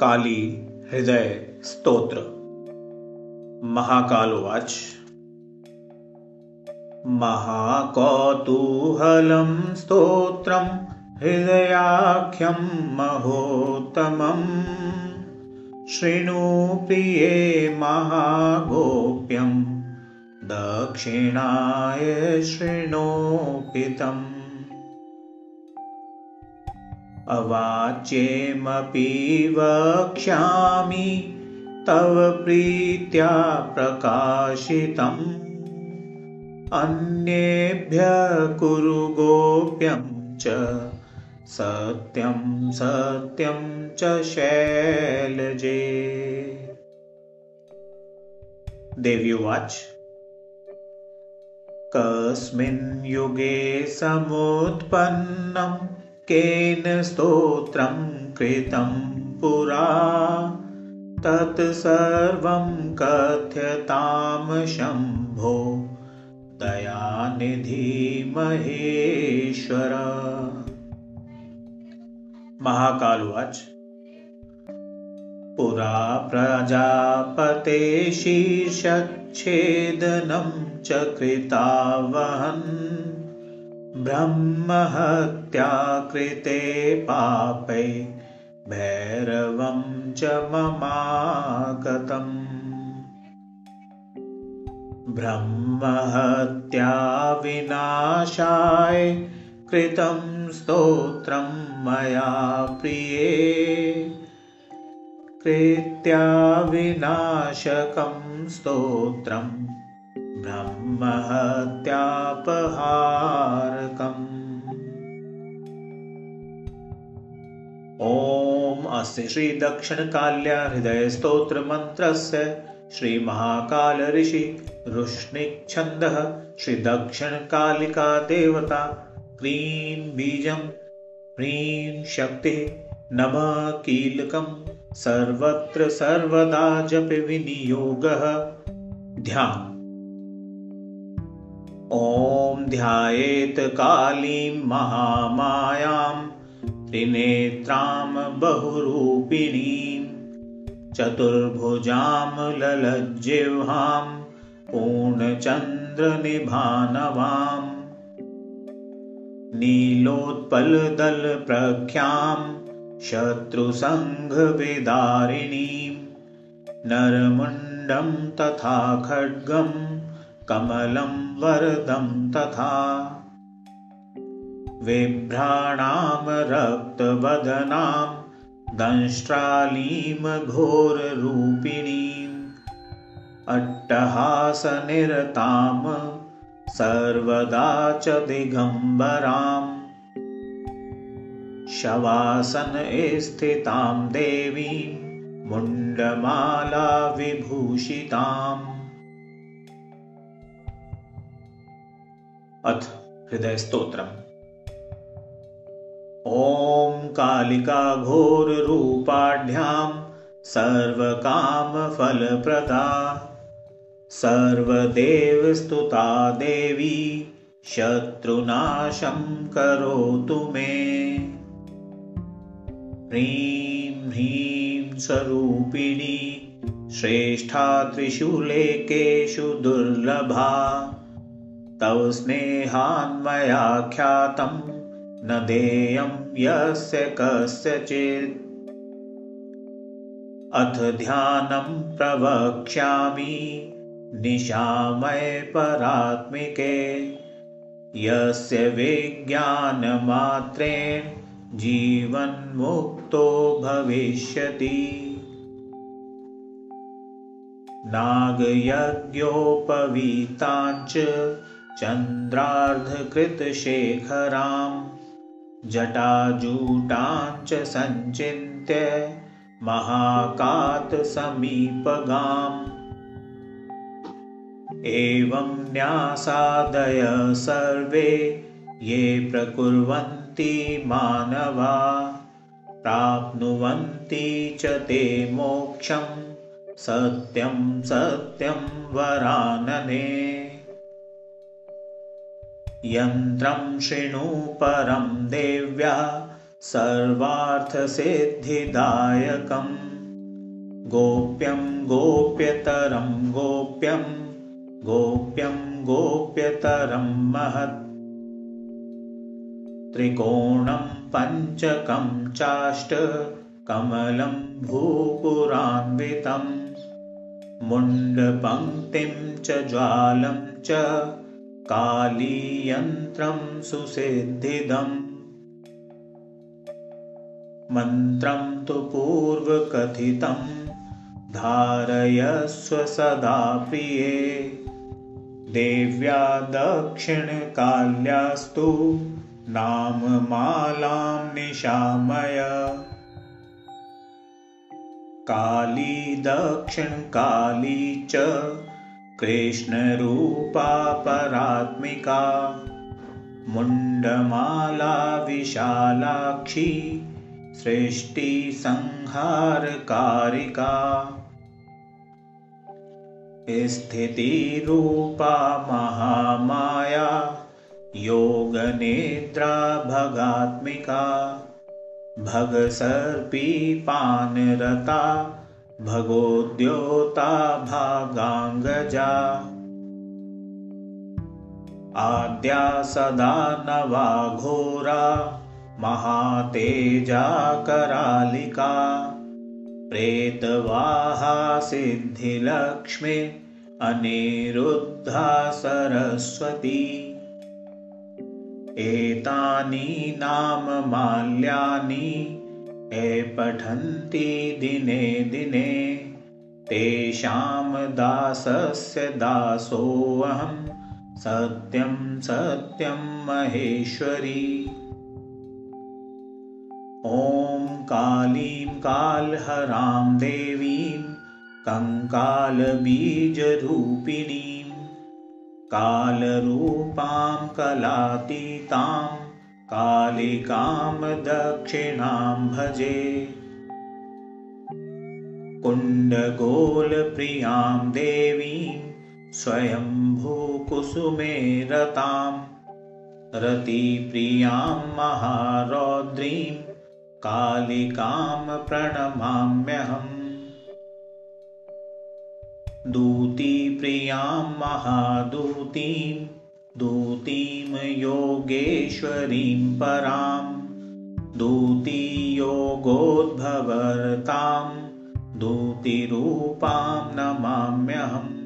काली हृदय स्तोत्र। महाकालुवाच। महाकौतूहलं स्तोत्रं हृदयाख्यं महोत्तमम्। शृणुप्रिये महागोप्यं दक्षिणाय शृणोपितम् अवाच्येमपि वक्ष्यामि तव प्रीत्या प्रकाशितम्। अन्येभ्यः कुरु गोप्यं च सत्यं सत्यं च शैलजे। देव्युवाच कस्मिन् युगे समुत्पन्नम् केन स्तोत्रं कृतं पुरा तत्सर्वं कथ्यतां शम्भो दयानिधि महेश्वर। महाकालुवाच पुरा प्रजापते शीर्षच्छेदनं च कृतावहन् ब्रह्महत्या कृते पापे भैरवं च ममागतम्। ब्रह्महत्या विनाशाय कृतं स्तोत्रं मया प्रिये। कृत्या विनाशकं स्तोत्रम् ब्रह्महत्यापहारकम् ॐ अस्य हृदयस्तोत्रमन्त्रस्य श्रीमहाकालऋषि रुष्णिच्छन्दः श्रीदक्षिणकालिका देवता क्लीं बीजं ह्रीं शक्तिः नमः कीलकं सर्वत्र सर्वदा जपविनियोगः ध्यान ॐ ध्यायेत् कालीं महामायां त्रिनेत्रां बहुरूपिणीं चतुर्भुजां ललज्जिह्वां पूर्णचन्द्रनिभानवाम् नीलोत्पलदलप्रख्यां शत्रुसङ्घविदारिणीं नरमुण्डं तथा खड्गम् कमलं वरदं तथा विभ्राणां रक्तवदनां दंष्ट्रालीं घोररूपिणीम् अट्टहासनिरतां सर्वदा च दिगम्बराम् शवासनस्थितां देवीं मुण्डमालाविभूषिताम् अथ हृदयस्तोत्रम्। ॐ कालिकाघोररूपाढ्यां सर्वकामफलप्रदा। सर्वदेवस्तुता देवी शत्रुनाशं करोतु मे। ह्रीं ह्रीं स्वरूपिणी श्रेष्ठा त्रिषु लेकेषु दुर्लभा तव स्नेहान्मया ख्यातं न देयं यस्य कस्यचित्। अथ ध्यानं प्रवक्ष्यामि निशामयपरात्मिके यस्य विज्ञानमात्रेण जीवन्मुक्तो भविष्यति। नागयज्ञोपवीताञ्च चन्द्रार्धकृतशेखरां जटाजूटाञ्च सञ्चिन्त्य महाकातसमीपगाम्। एवं न्यासादय सर्वे ये प्रकुर्वन्ति मानवा प्राप्नुवन्ति च ते मोक्षं सत्यं सत्यं वरानने यन्त्रं शृणु परं देव्या सर्वार्थसिद्धिदायकम्। गोप्यं गोप्यतरं गोप्यं गोप्यं गोप्यतरं महत्। त्रिकोणं पञ्चकं चाष्ट कमलं भूपुरान्वितं मुण्डपङ्क्तिं च ज्वालं च कालीयन्त्रं सुसिद्धिदम्। मन्त्रं तु पूर्वकथितं धारयस्व सदा प्रिये। देव्या दक्षिणकाल्यास्तु नाममालां निशामय। काली दक्षिणकाली च कृष्णरूपा परात्मिका मुण्डमाला विशालाक्षी सृष्टिसंहारकारिका। स्थितिरूपा महामाया योगनेत्रा भगात्मिका भगसर्पीपानरता भगोद्योता भागाङ्गजा आद्या सदा नवाघोरा महातेजा करालिका प्रेतवाहा सिद्धिलक्ष्मी अनिरुद्धा सरस्वती। एतानि नाममाल्यानि ए पठन्ति दिने दिने तेषां दासस्य दासोऽहं सत्यं सत्यं महेश्वरी। ॐ कालीं कालहरां देवीं कङ्कालबीजरूपिणीं कालरूपां कलातीतां कालिकां दक्षिणां भजे। कुण्डगोलप्रियां देवीं स्वयम्भूकुसुमे रतां रतिप्रियां महारौद्रीं कालिकां प्रणमाम्यहम् दूतीप्रियां महादूतीं दूतीं योगेश्वरीं परां दूतीयोगोद्भवर्तां दूतिरूपां नमाम्यहम्।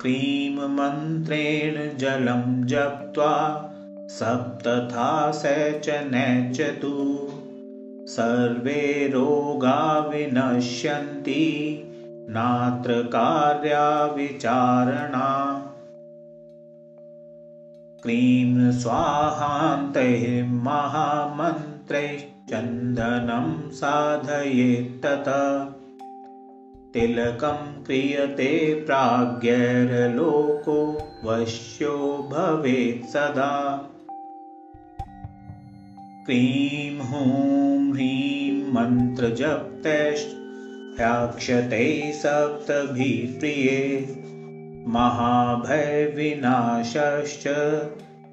क्रीं मन्त्रेण जलं जप्त्वा सप्तथा तु सर्वे रोगा विनश्यन्ति नात्र कार्याविचारणा क्रीं स्वाहान्तैः महामन्त्रैश्चन्दनं साधयेत्तत। तिलकं क्रियते प्राज्ञैर्लोको वश्यो भवेत् सदा। क्रीं हूं ह्रीं मन्त्रजप्तैश्चाक्षते सप्तभिप्रिये महाभयविनाशश्च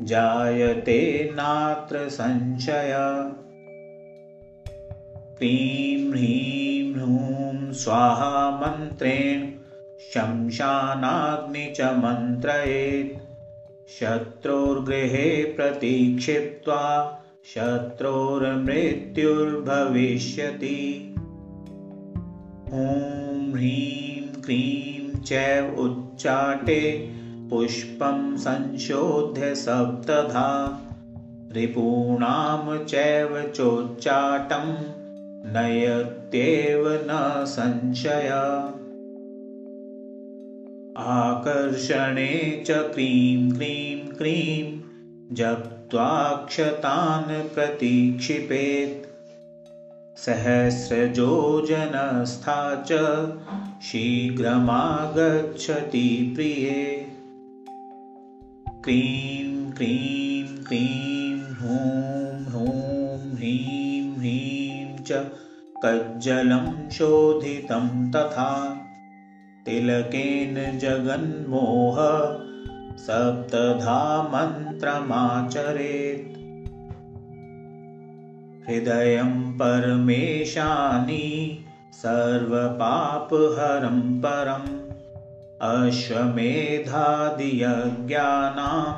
जायते नात्र संशय। क्रीं ह्रीं ह्रूं स्वाहा मन्त्रेण शंशानाग्नि च मन्त्रयेत्। शत्रुर्गृहे प्रतीक्षिप्त्वा शत्रोर्मृत्युर्भविष्यति ॐ ह्रीं क्रीं चैव उच्चाटे पुष्पं संशोध्य सप्तधा रिपूणां चैव चोच्चाटं नयत्येव न संशय। आकर्षणे च क्रीं क्रीं क्रीं जप्त्वाक्षतान् प्रतीक्षिपेत् सहस्रजोजनस्था च शीघ्रमागच्छति प्रिये। क्रीं क्रीं क्रीं हूं हूं ह्रीं ह्रीं च कज्जलं शोधितं तथा तिलकेन जगन्मोह सप्तधा मन्त्रमाचरेत् हृदयं परमेशानि सर्वपापहरं परम् अश्वमेधादियज्ञानां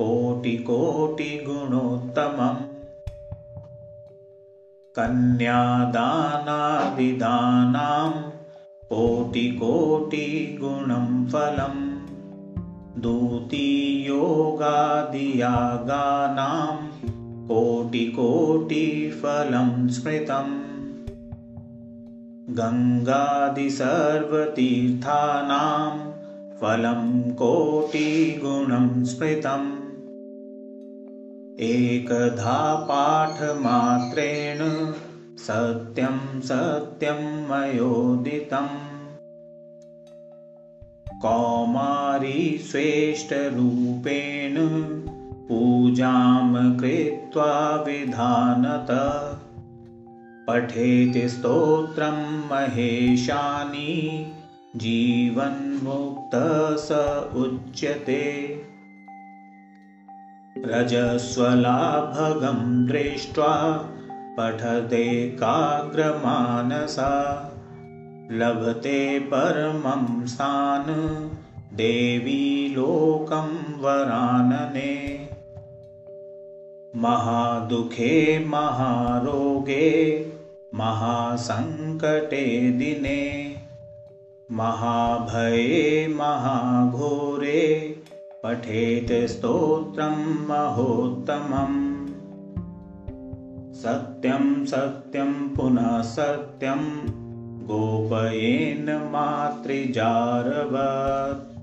कोटिकोटिगुणोत्तमम् कन्यादानादिदानां कोटिकोटिगुणं फलम् दूतीयोगादियागानां कोटिकोटिफलं स्मृतम्। गङ्गादिसर्वतीर्थानां फलं कोटिगुणं स्मृतम्। एकधा पाठमात्रेण सत्यं सत्यं मयोदितम्। कौमारी श्रेष्ठरूपेण पूजां कृत्वा विधानत। पठेति स्तोत्रं महेशानि जीवन्मुक्त स उच्यते। रजस्वलाभगं दृष्ट्वा पठते काग्रमानसा। लभते परमं स्थान देवी लोकं वरानने महादुःखे महारोगे महासङ्कटे दिने महाभये महाघोरे पठेत् स्तोत्रं महोत्तमम्। सत्यं सत्यं पुनः सत्यं गोपयेन मातृजारवत्